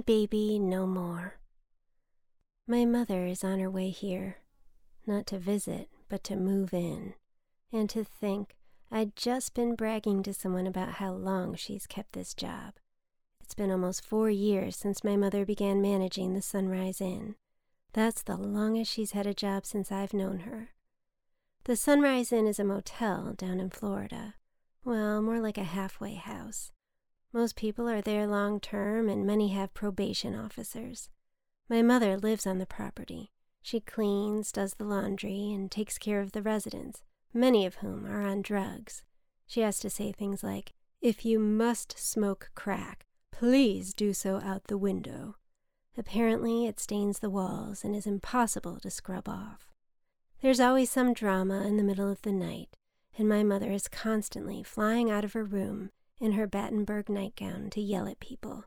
baby no more. My mother is on her way here, not to visit, but to move in. And to think I'd just been bragging to someone about how long she's kept this job. It's been almost four years since my mother began managing the Sunrise Inn. That's the longest she's had a job since I've known her. The Sunrise Inn is a motel down in Florida. Well, more like a halfway house. Most people are there long term, and many have probation officers. My mother lives on the property. She cleans, does the laundry, and takes care of the residents, many of whom are on drugs. She has to say things like, If you must smoke crack, please do so out the window. Apparently, it stains the walls and is impossible to scrub off. There's always some drama in the middle of the night, and my mother is constantly flying out of her room in her Battenberg nightgown to yell at people.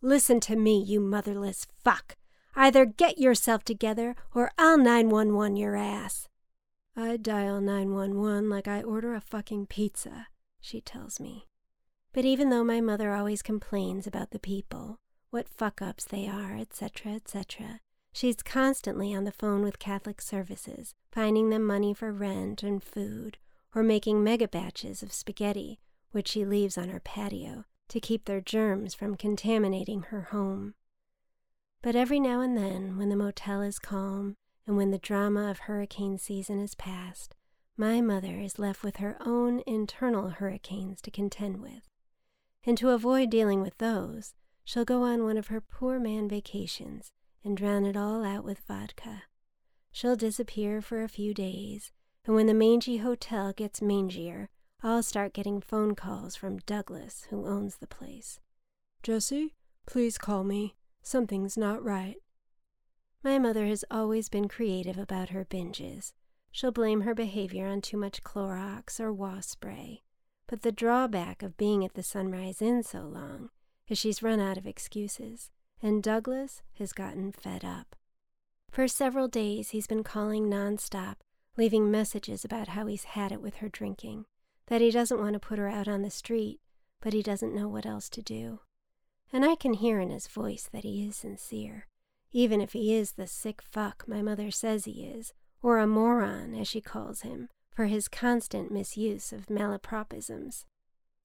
Listen to me, you motherless fuck! Either get yourself together or I'll 911 your ass. I dial 911 like I order a fucking pizza, she tells me. But even though my mother always complains about the people, what fuck ups they are, etc., etc., she's constantly on the phone with Catholic services, finding them money for rent and food, or making mega batches of spaghetti, which she leaves on her patio to keep their germs from contaminating her home. But every now and then, when the motel is calm and when the drama of hurricane season is past, my mother is left with her own internal hurricanes to contend with. And to avoid dealing with those, she'll go on one of her poor man vacations and drown it all out with vodka. She'll disappear for a few days, and when the mangy hotel gets mangier, I'll start getting phone calls from Douglas, who owns the place. Jessie, please call me. Something's not right. My mother has always been creative about her binges. She'll blame her behavior on too much Clorox or wasp spray. But the drawback of being at the Sunrise Inn so long is she's run out of excuses, and Douglas has gotten fed up. For several days, he's been calling nonstop, leaving messages about how he's had it with her drinking, that he doesn't want to put her out on the street, but he doesn't know what else to do and I can hear in his voice that he is sincere, even if he is the sick fuck my mother says he is, or a moron, as she calls him, for his constant misuse of malapropisms.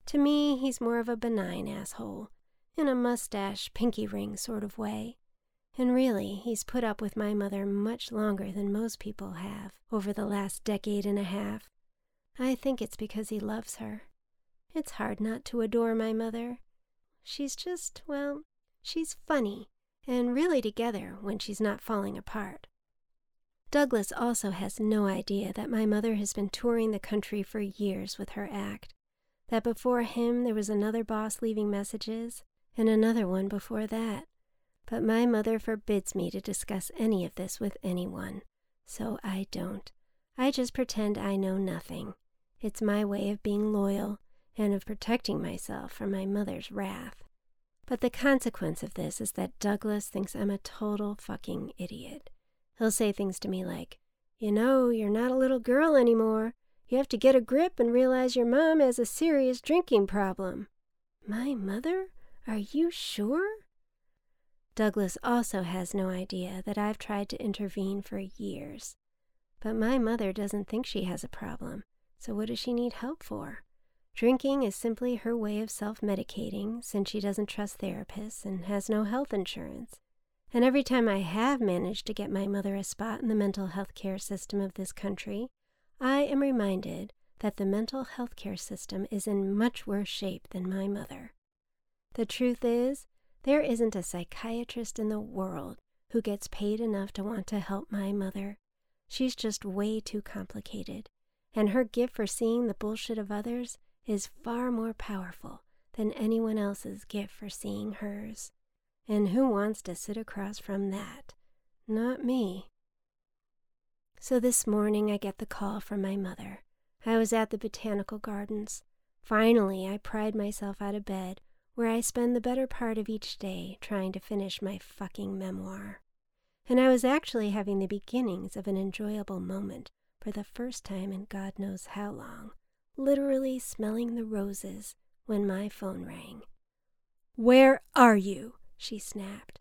To me, he's more of a benign asshole, in a mustache, pinky ring sort of way. And really, he's put up with my mother much longer than most people have over the last decade and a half. I think it's because he loves her. It's hard not to adore my mother, She's just, well, she's funny and really together when she's not falling apart. Douglas also has no idea that my mother has been touring the country for years with her act, that before him there was another boss leaving messages, and another one before that. But my mother forbids me to discuss any of this with anyone, so I don't. I just pretend I know nothing. It's my way of being loyal and of protecting myself from my mother's wrath. But the consequence of this is that Douglas thinks I'm a total fucking idiot. He'll say things to me like, You know, you're not a little girl anymore. You have to get a grip and realize your mom has a serious drinking problem. My mother? Are you sure? Douglas also has no idea that I've tried to intervene for years. But my mother doesn't think she has a problem, so what does she need help for? Drinking is simply her way of self medicating since she doesn't trust therapists and has no health insurance. And every time I have managed to get my mother a spot in the mental health care system of this country, I am reminded that the mental health care system is in much worse shape than my mother. The truth is, there isn't a psychiatrist in the world who gets paid enough to want to help my mother. She's just way too complicated, and her gift for seeing the bullshit of others is far more powerful than anyone else's gift for seeing hers. And who wants to sit across from that? Not me. So this morning I get the call from my mother. I was at the botanical gardens. Finally, I pried myself out of bed, where I spend the better part of each day trying to finish my fucking memoir. And I was actually having the beginnings of an enjoyable moment for the first time in God knows how long literally smelling the roses when my phone rang. Where are you? she snapped.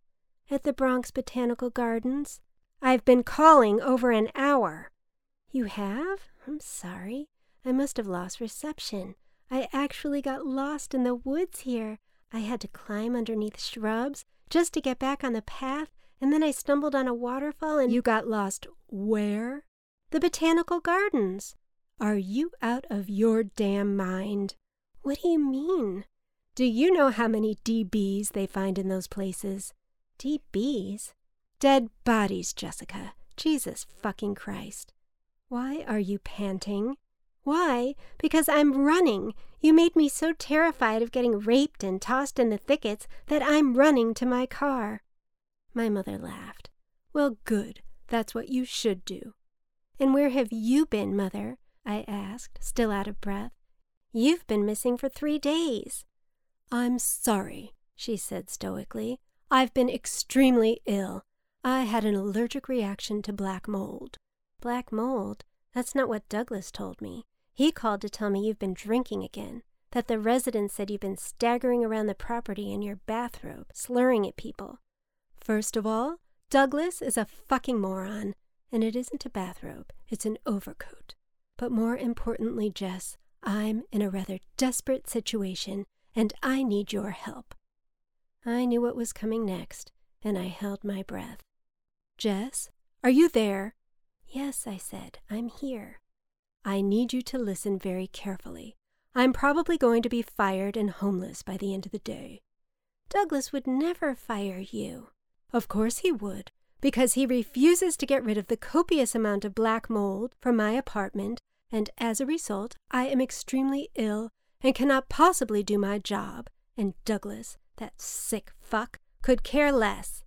At the Bronx Botanical Gardens. I've been calling over an hour. You have? I'm sorry. I must have lost reception. I actually got lost in the woods here. I had to climb underneath shrubs just to get back on the path, and then I stumbled on a waterfall and you got lost where? The Botanical Gardens. Are you out of your damn mind? What do you mean? Do you know how many DBs they find in those places? DBs? Dead bodies, Jessica. Jesus fucking Christ. Why are you panting? Why? Because I'm running. You made me so terrified of getting raped and tossed in the thickets that I'm running to my car. My mother laughed. Well, good. That's what you should do. And where have you been, Mother? I asked, still out of breath. You've been missing for three days. I'm sorry, she said stoically. I've been extremely ill. I had an allergic reaction to black mold. Black mold? That's not what Douglas told me. He called to tell me you've been drinking again, that the residents said you've been staggering around the property in your bathrobe, slurring at people. First of all, Douglas is a fucking moron, and it isn't a bathrobe, it's an overcoat. But more importantly, Jess, I'm in a rather desperate situation, and I need your help. I knew what was coming next, and I held my breath. Jess, are you there? Yes, I said, I'm here. I need you to listen very carefully. I'm probably going to be fired and homeless by the end of the day. Douglas would never fire you. Of course he would, because he refuses to get rid of the copious amount of black mold from my apartment, and as a result, I am extremely ill and cannot possibly do my job, and Douglas, that sick fuck, could care less.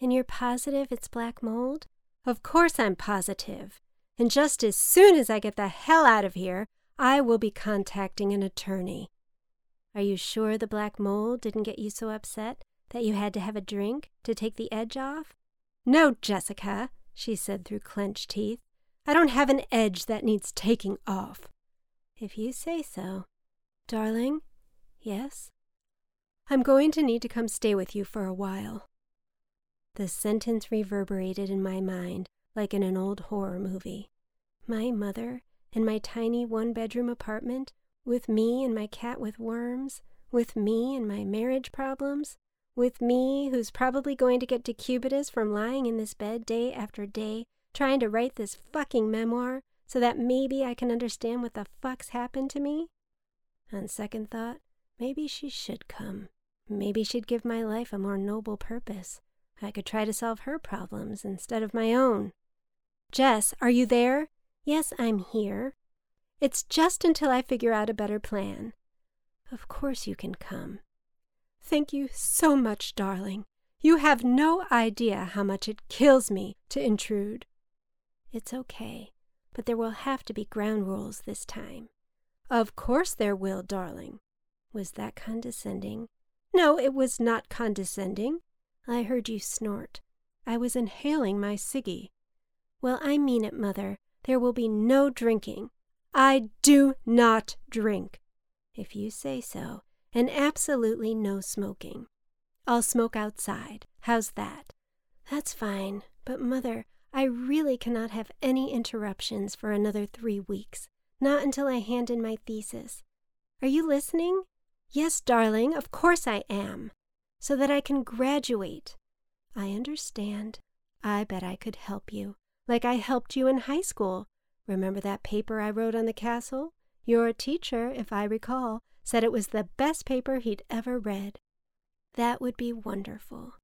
And you're positive it's black mold? Of course I'm positive. And just as soon as I get the hell out of here, I will be contacting an attorney. Are you sure the black mold didn't get you so upset that you had to have a drink to take the edge off? No, Jessica, she said through clenched teeth. I don't have an edge that needs taking off. If you say so. Darling? Yes? I'm going to need to come stay with you for a while. The sentence reverberated in my mind like in an old horror movie. My mother in my tiny one bedroom apartment, with me and my cat with worms, with me and my marriage problems, with me who's probably going to get decubitus from lying in this bed day after day trying to write this fucking memoir so that maybe I can understand what the fuck's happened to me? On second thought, maybe she should come. Maybe she'd give my life a more noble purpose. I could try to solve her problems instead of my own. Jess, are you there? Yes, I'm here. It's just until I figure out a better plan. Of course you can come. Thank you so much, darling. You have no idea how much it kills me to intrude. It's okay, but there will have to be ground rules this time. Of course there will, darling. Was that condescending? No, it was not condescending. I heard you snort. I was inhaling my ciggy. Well, I mean it, Mother. There will be no drinking. I do not drink. If you say so, and absolutely no smoking. I'll smoke outside. How's that? That's fine. But, Mother, I really cannot have any interruptions for another three weeks. Not until I hand in my thesis. Are you listening? Yes, darling, of course I am. So that I can graduate. I understand. I bet I could help you, like I helped you in high school. Remember that paper I wrote on the castle? Your teacher, if I recall, said it was the best paper he'd ever read. That would be wonderful.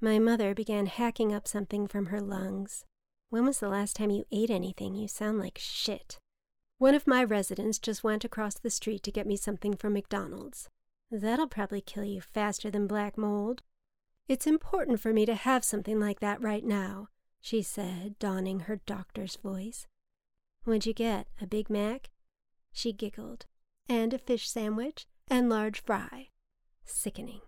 My mother began hacking up something from her lungs. When was the last time you ate anything? You sound like shit. One of my residents just went across the street to get me something from McDonald's. That'll probably kill you faster than black mold. It's important for me to have something like that right now, she said, donning her doctor's voice. What'd you get? A Big Mac? She giggled. And a fish sandwich and large fry. Sickening.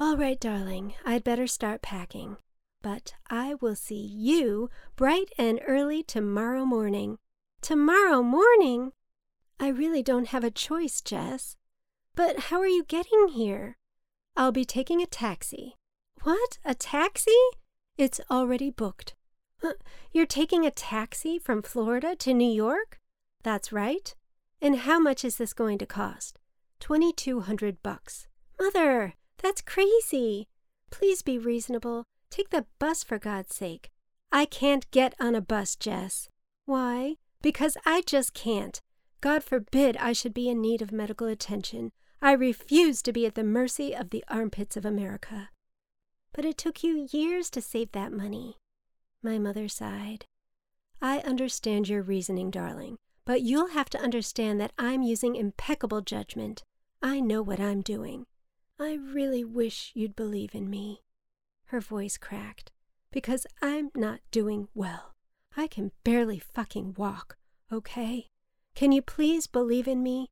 All right, darling, I'd better start packing. But I will see you bright and early tomorrow morning. Tomorrow morning? I really don't have a choice, Jess. But how are you getting here? I'll be taking a taxi. What? A taxi? It's already booked. Uh, you're taking a taxi from Florida to New York? That's right. And how much is this going to cost? Twenty-two hundred bucks. Mother, that's crazy. Please be reasonable. Take the bus for God's sake. I can't get on a bus, Jess. Why? Because I just can't. God forbid I should be in need of medical attention. I refuse to be at the mercy of the armpits of America. But it took you years to save that money. My mother sighed. I understand your reasoning, darling, but you'll have to understand that I'm using impeccable judgment. I know what I'm doing. I really wish you'd believe in me. Her voice cracked. Because I'm not doing well. I can barely fucking walk, okay? Can you please believe in me?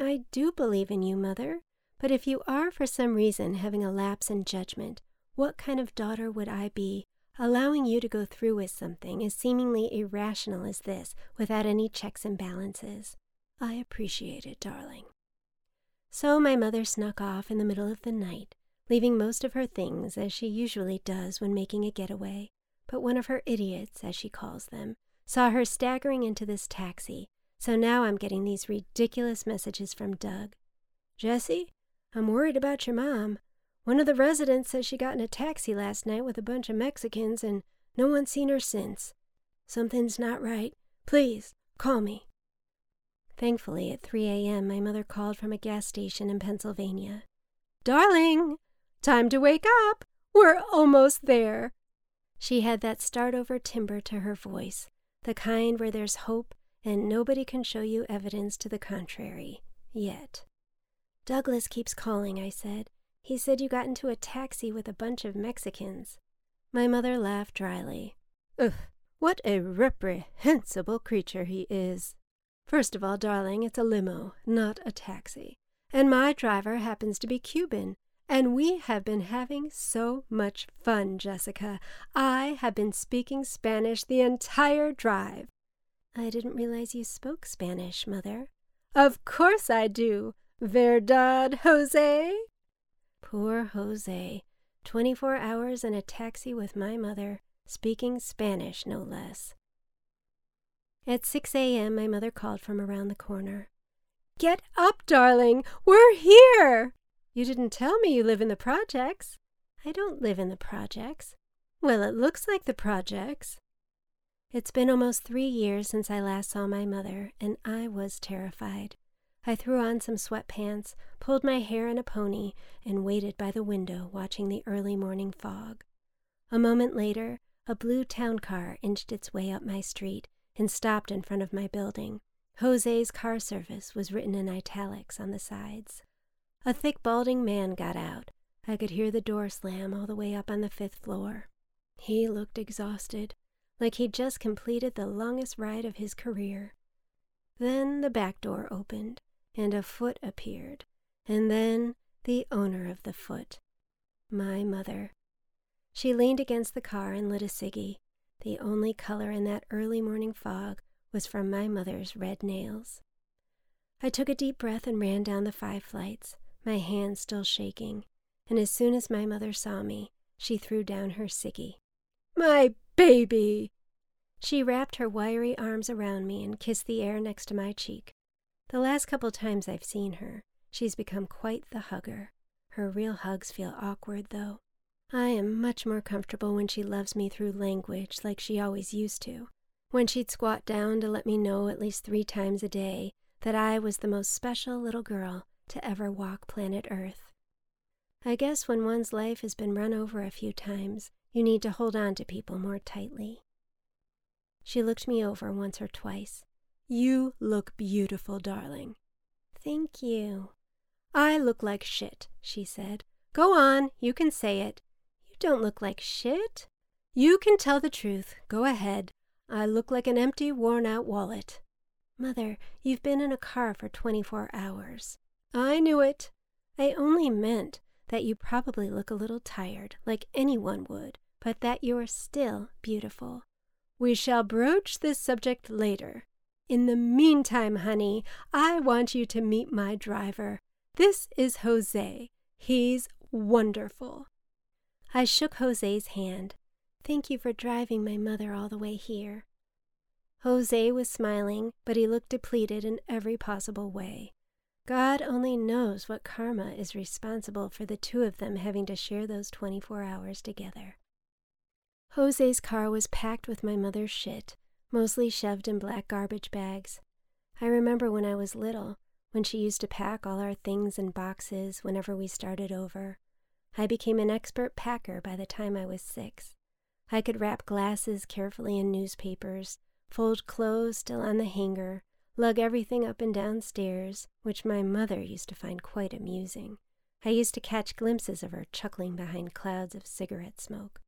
I do believe in you, Mother. But if you are for some reason having a lapse in judgment, what kind of daughter would I be, allowing you to go through with something as seemingly irrational as this without any checks and balances? I appreciate it, darling. So my mother snuck off in the middle of the night, leaving most of her things as she usually does when making a getaway. But one of her idiots, as she calls them, saw her staggering into this taxi, so now I'm getting these ridiculous messages from Doug. Jessie, I'm worried about your mom. One of the residents says she got in a taxi last night with a bunch of Mexicans and no one's seen her since. Something's not right. Please, call me. Thankfully, at 3 a.m., my mother called from a gas station in Pennsylvania. Darling, time to wake up. We're almost there. She had that start over timbre to her voice, the kind where there's hope and nobody can show you evidence to the contrary, yet. Douglas keeps calling, I said. He said you got into a taxi with a bunch of Mexicans. My mother laughed dryly. Ugh, what a reprehensible creature he is. First of all, darling, it's a limo, not a taxi. And my driver happens to be Cuban. And we have been having so much fun, Jessica. I have been speaking Spanish the entire drive. I didn't realize you spoke Spanish, Mother. Of course I do. Verdad, Jose? Poor Jose. Twenty four hours in a taxi with my mother, speaking Spanish no less. At 6 a.m., my mother called from around the corner. Get up, darling! We're here! You didn't tell me you live in the projects. I don't live in the projects. Well, it looks like the projects. It's been almost three years since I last saw my mother, and I was terrified. I threw on some sweatpants, pulled my hair in a pony, and waited by the window watching the early morning fog. A moment later, a blue town car inched its way up my street and stopped in front of my building. Jose's car service was written in italics on the sides. A thick, balding man got out. I could hear the door slam all the way up on the fifth floor. He looked exhausted, like he'd just completed the longest ride of his career. Then the back door opened, and a foot appeared, and then the owner of the foot, my mother. She leaned against the car and lit a ciggy. The only color in that early morning fog was from my mother's red nails. I took a deep breath and ran down the five flights, my hands still shaking, and as soon as my mother saw me, she threw down her ciggy. My baby! She wrapped her wiry arms around me and kissed the air next to my cheek. The last couple times I've seen her, she's become quite the hugger. Her real hugs feel awkward, though. I am much more comfortable when she loves me through language like she always used to. When she'd squat down to let me know at least three times a day that I was the most special little girl to ever walk planet Earth. I guess when one's life has been run over a few times, you need to hold on to people more tightly. She looked me over once or twice, you look beautiful, darling. Thank you. I look like shit, she said. Go on, you can say it. You don't look like shit. You can tell the truth. Go ahead. I look like an empty, worn out wallet. Mother, you've been in a car for 24 hours. I knew it. I only meant that you probably look a little tired, like anyone would, but that you're still beautiful. We shall broach this subject later. In the meantime, honey, I want you to meet my driver. This is Jose. He's wonderful. I shook Jose's hand. Thank you for driving my mother all the way here. Jose was smiling, but he looked depleted in every possible way. God only knows what karma is responsible for the two of them having to share those 24 hours together. Jose's car was packed with my mother's shit, mostly shoved in black garbage bags. I remember when I was little, when she used to pack all our things in boxes whenever we started over. I became an expert packer by the time I was six. I could wrap glasses carefully in newspapers, fold clothes still on the hanger, lug everything up and down stairs, which my mother used to find quite amusing. I used to catch glimpses of her chuckling behind clouds of cigarette smoke.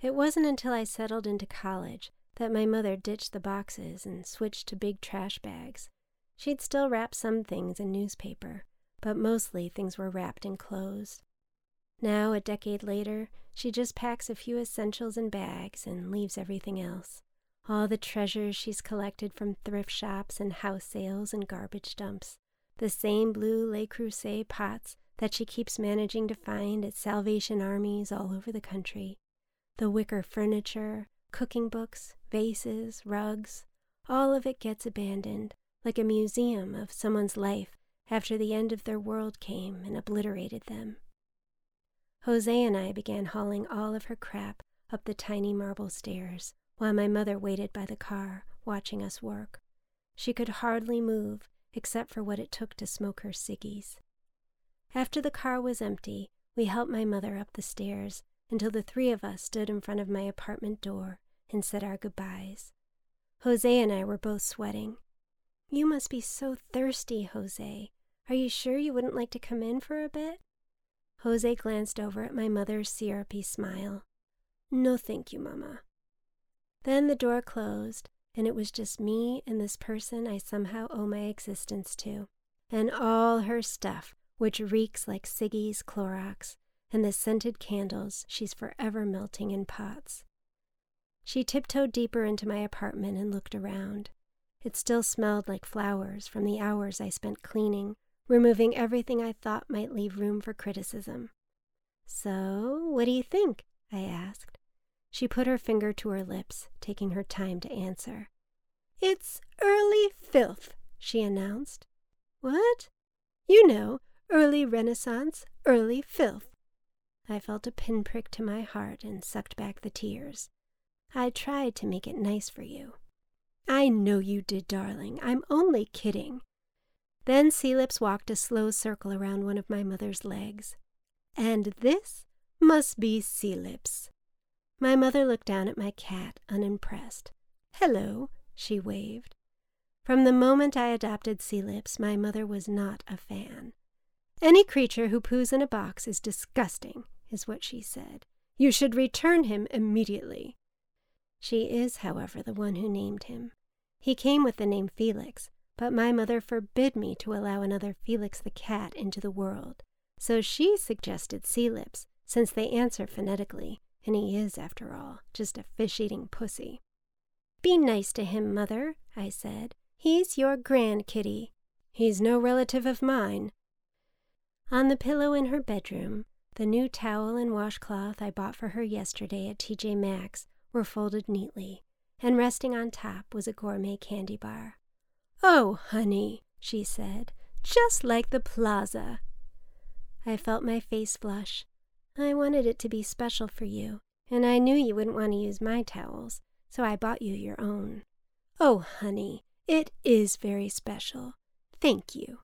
It wasn't until I settled into college that my mother ditched the boxes and switched to big trash bags. She'd still wrap some things in newspaper, but mostly things were wrapped in clothes. Now, a decade later, she just packs a few essentials in bags and leaves everything else all the treasures she's collected from thrift shops and house sales and garbage dumps, the same blue Le Creuset pots that she keeps managing to find at Salvation Armies all over the country, the wicker furniture, cooking books, vases, rugs, all of it gets abandoned, like a museum of someone's life after the end of their world came and obliterated them. Jose and I began hauling all of her crap up the tiny marble stairs, while my mother waited by the car, watching us work. She could hardly move, except for what it took to smoke her ciggies. After the car was empty, we helped my mother up the stairs until the three of us stood in front of my apartment door and said our goodbyes. Jose and I were both sweating. You must be so thirsty, Jose. Are you sure you wouldn't like to come in for a bit? Jose glanced over at my mother's syrupy smile. No, thank you, Mamma. Then the door closed, and it was just me and this person I somehow owe my existence to, and all her stuff, which reeks like ciggies Clorox, and the scented candles she's forever melting in pots. She tiptoed deeper into my apartment and looked around. It still smelled like flowers from the hours I spent cleaning, removing everything I thought might leave room for criticism. So, what do you think? I asked. She put her finger to her lips, taking her time to answer. It's early filth, she announced. What? You know, early Renaissance, early filth. I felt a pinprick to my heart and sucked back the tears. I tried to make it nice for you. I know you did, darling. I'm only kidding. Then Seelips walked a slow circle around one of my mother's legs. And this must be Seelips. My mother looked down at my cat, unimpressed. Hello, she waved. From the moment I adopted Seelips, my mother was not a fan. Any creature who poos in a box is disgusting, is what she said. You should return him immediately. She is, however, the one who named him. He came with the name Felix, but my mother forbid me to allow another Felix the cat into the world. So she suggested Seelips, since they answer phonetically, and he is, after all, just a fish eating pussy. Be nice to him, mother, I said. He's your grand kitty. He's no relative of mine. On the pillow in her bedroom, the new towel and washcloth I bought for her yesterday at TJ Maxx were folded neatly, and resting on top was a gourmet candy bar. Oh, honey, she said, just like the plaza. I felt my face flush I wanted it to be special for you, and I knew you wouldn't want to use my towels, so I bought you your own. Oh, honey, it is very special. Thank you.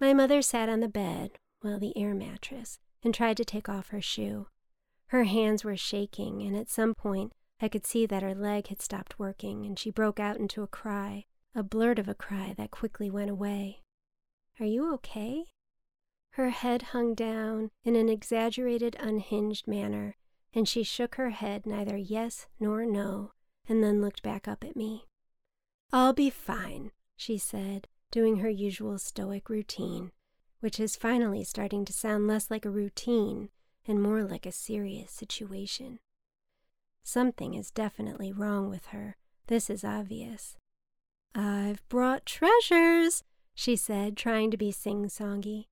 My mother sat on the bed, well, the air mattress, and tried to take off her shoe. Her hands were shaking, and at some point I could see that her leg had stopped working, and she broke out into a cry, a blurt of a cry that quickly went away. Are you okay? Her head hung down in an exaggerated, unhinged manner, and she shook her head neither yes nor no, and then looked back up at me. I'll be fine, she said, doing her usual stoic routine, which is finally starting to sound less like a routine and more like a serious situation. Something is definitely wrong with her. This is obvious. I've brought treasures, she said, trying to be sing songy.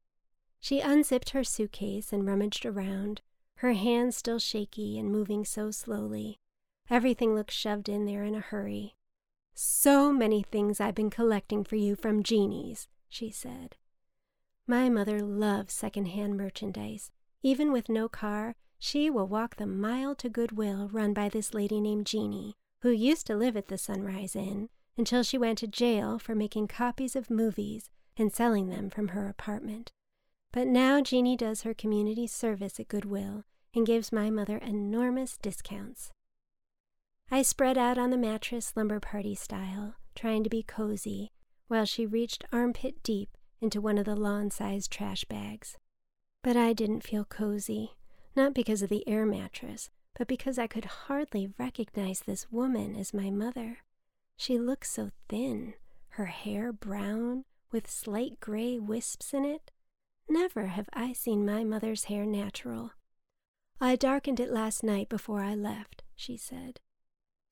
She unzipped her suitcase and rummaged around, her hands still shaky and moving so slowly. Everything looked shoved in there in a hurry. So many things I've been collecting for you from Jeannie's, she said. My mother loves second-hand merchandise. Even with no car, she will walk the mile to Goodwill run by this lady named Jeannie, who used to live at the Sunrise Inn until she went to jail for making copies of movies and selling them from her apartment. But now Jeannie does her community service at Goodwill and gives my mother enormous discounts. I spread out on the mattress lumber party style, trying to be cozy, while she reached armpit deep into one of the lawn sized trash bags. But I didn't feel cozy, not because of the air mattress, but because I could hardly recognize this woman as my mother. She looked so thin, her hair brown, with slight gray wisps in it. Never have I seen my mother's hair natural. I darkened it last night before I left, she said.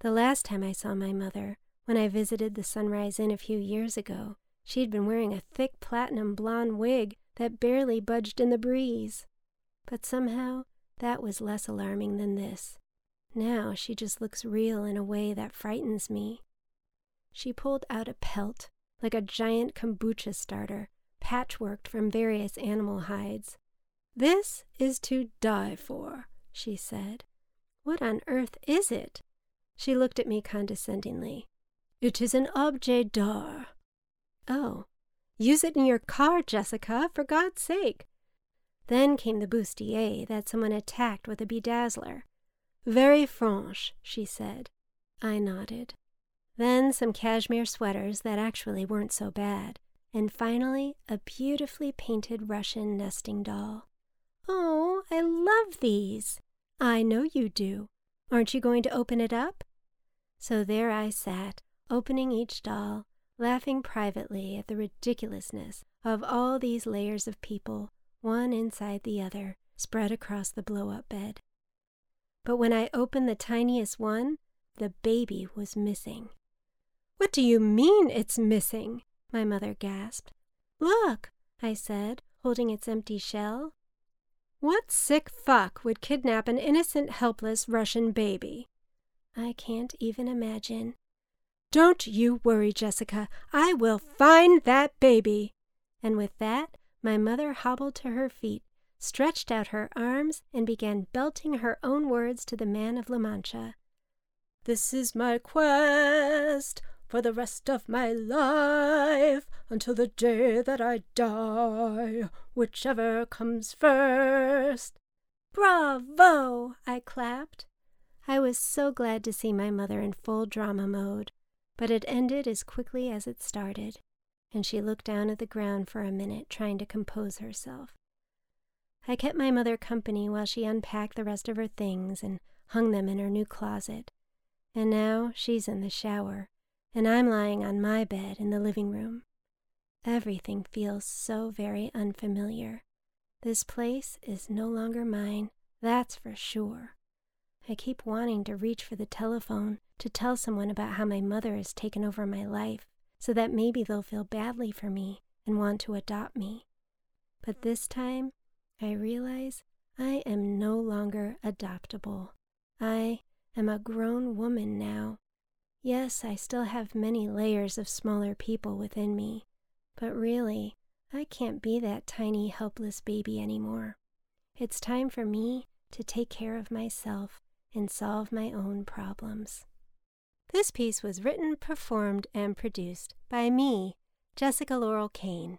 The last time I saw my mother, when I visited the Sunrise Inn a few years ago, she'd been wearing a thick platinum blonde wig that barely budged in the breeze. But somehow that was less alarming than this. Now she just looks real in a way that frightens me. She pulled out a pelt, like a giant kombucha starter, patchworked from various animal hides. This is to die for, she said. What on earth is it? She looked at me condescendingly. It is an objet d'art. Oh, use it in your car, Jessica, for God's sake. Then came the bustier that someone attacked with a bedazzler. Very franche, she said. I nodded. Then some cashmere sweaters that actually weren't so bad. And finally, a beautifully painted Russian nesting doll. Oh, I love these. I know you do. Aren't you going to open it up? So there I sat, opening each doll, laughing privately at the ridiculousness of all these layers of people, one inside the other, spread across the blow up bed. But when I opened the tiniest one, the baby was missing. What do you mean it's missing? My mother gasped. Look, I said, holding its empty shell. What sick fuck would kidnap an innocent, helpless Russian baby? I can't even imagine. Don't you worry, Jessica. I will find that baby. And with that, my mother hobbled to her feet, stretched out her arms, and began belting her own words to the man of La Mancha. This is my quest for the rest of my life until the day that I die, whichever comes first. Bravo! I clapped. I was so glad to see my mother in full drama mode, but it ended as quickly as it started, and she looked down at the ground for a minute, trying to compose herself. I kept my mother company while she unpacked the rest of her things and hung them in her new closet, and now she's in the shower, and I'm lying on my bed in the living room. Everything feels so very unfamiliar. This place is no longer mine, that's for sure. I keep wanting to reach for the telephone to tell someone about how my mother has taken over my life so that maybe they'll feel badly for me and want to adopt me. But this time, I realize I am no longer adoptable. I am a grown woman now Yes, I still have many layers of smaller people within me, but really, I can't be that tiny, helpless baby anymore. It's time for me to take care of myself and solve my own problems. This piece was written, performed, and produced by me, Jessica Laurel Kane.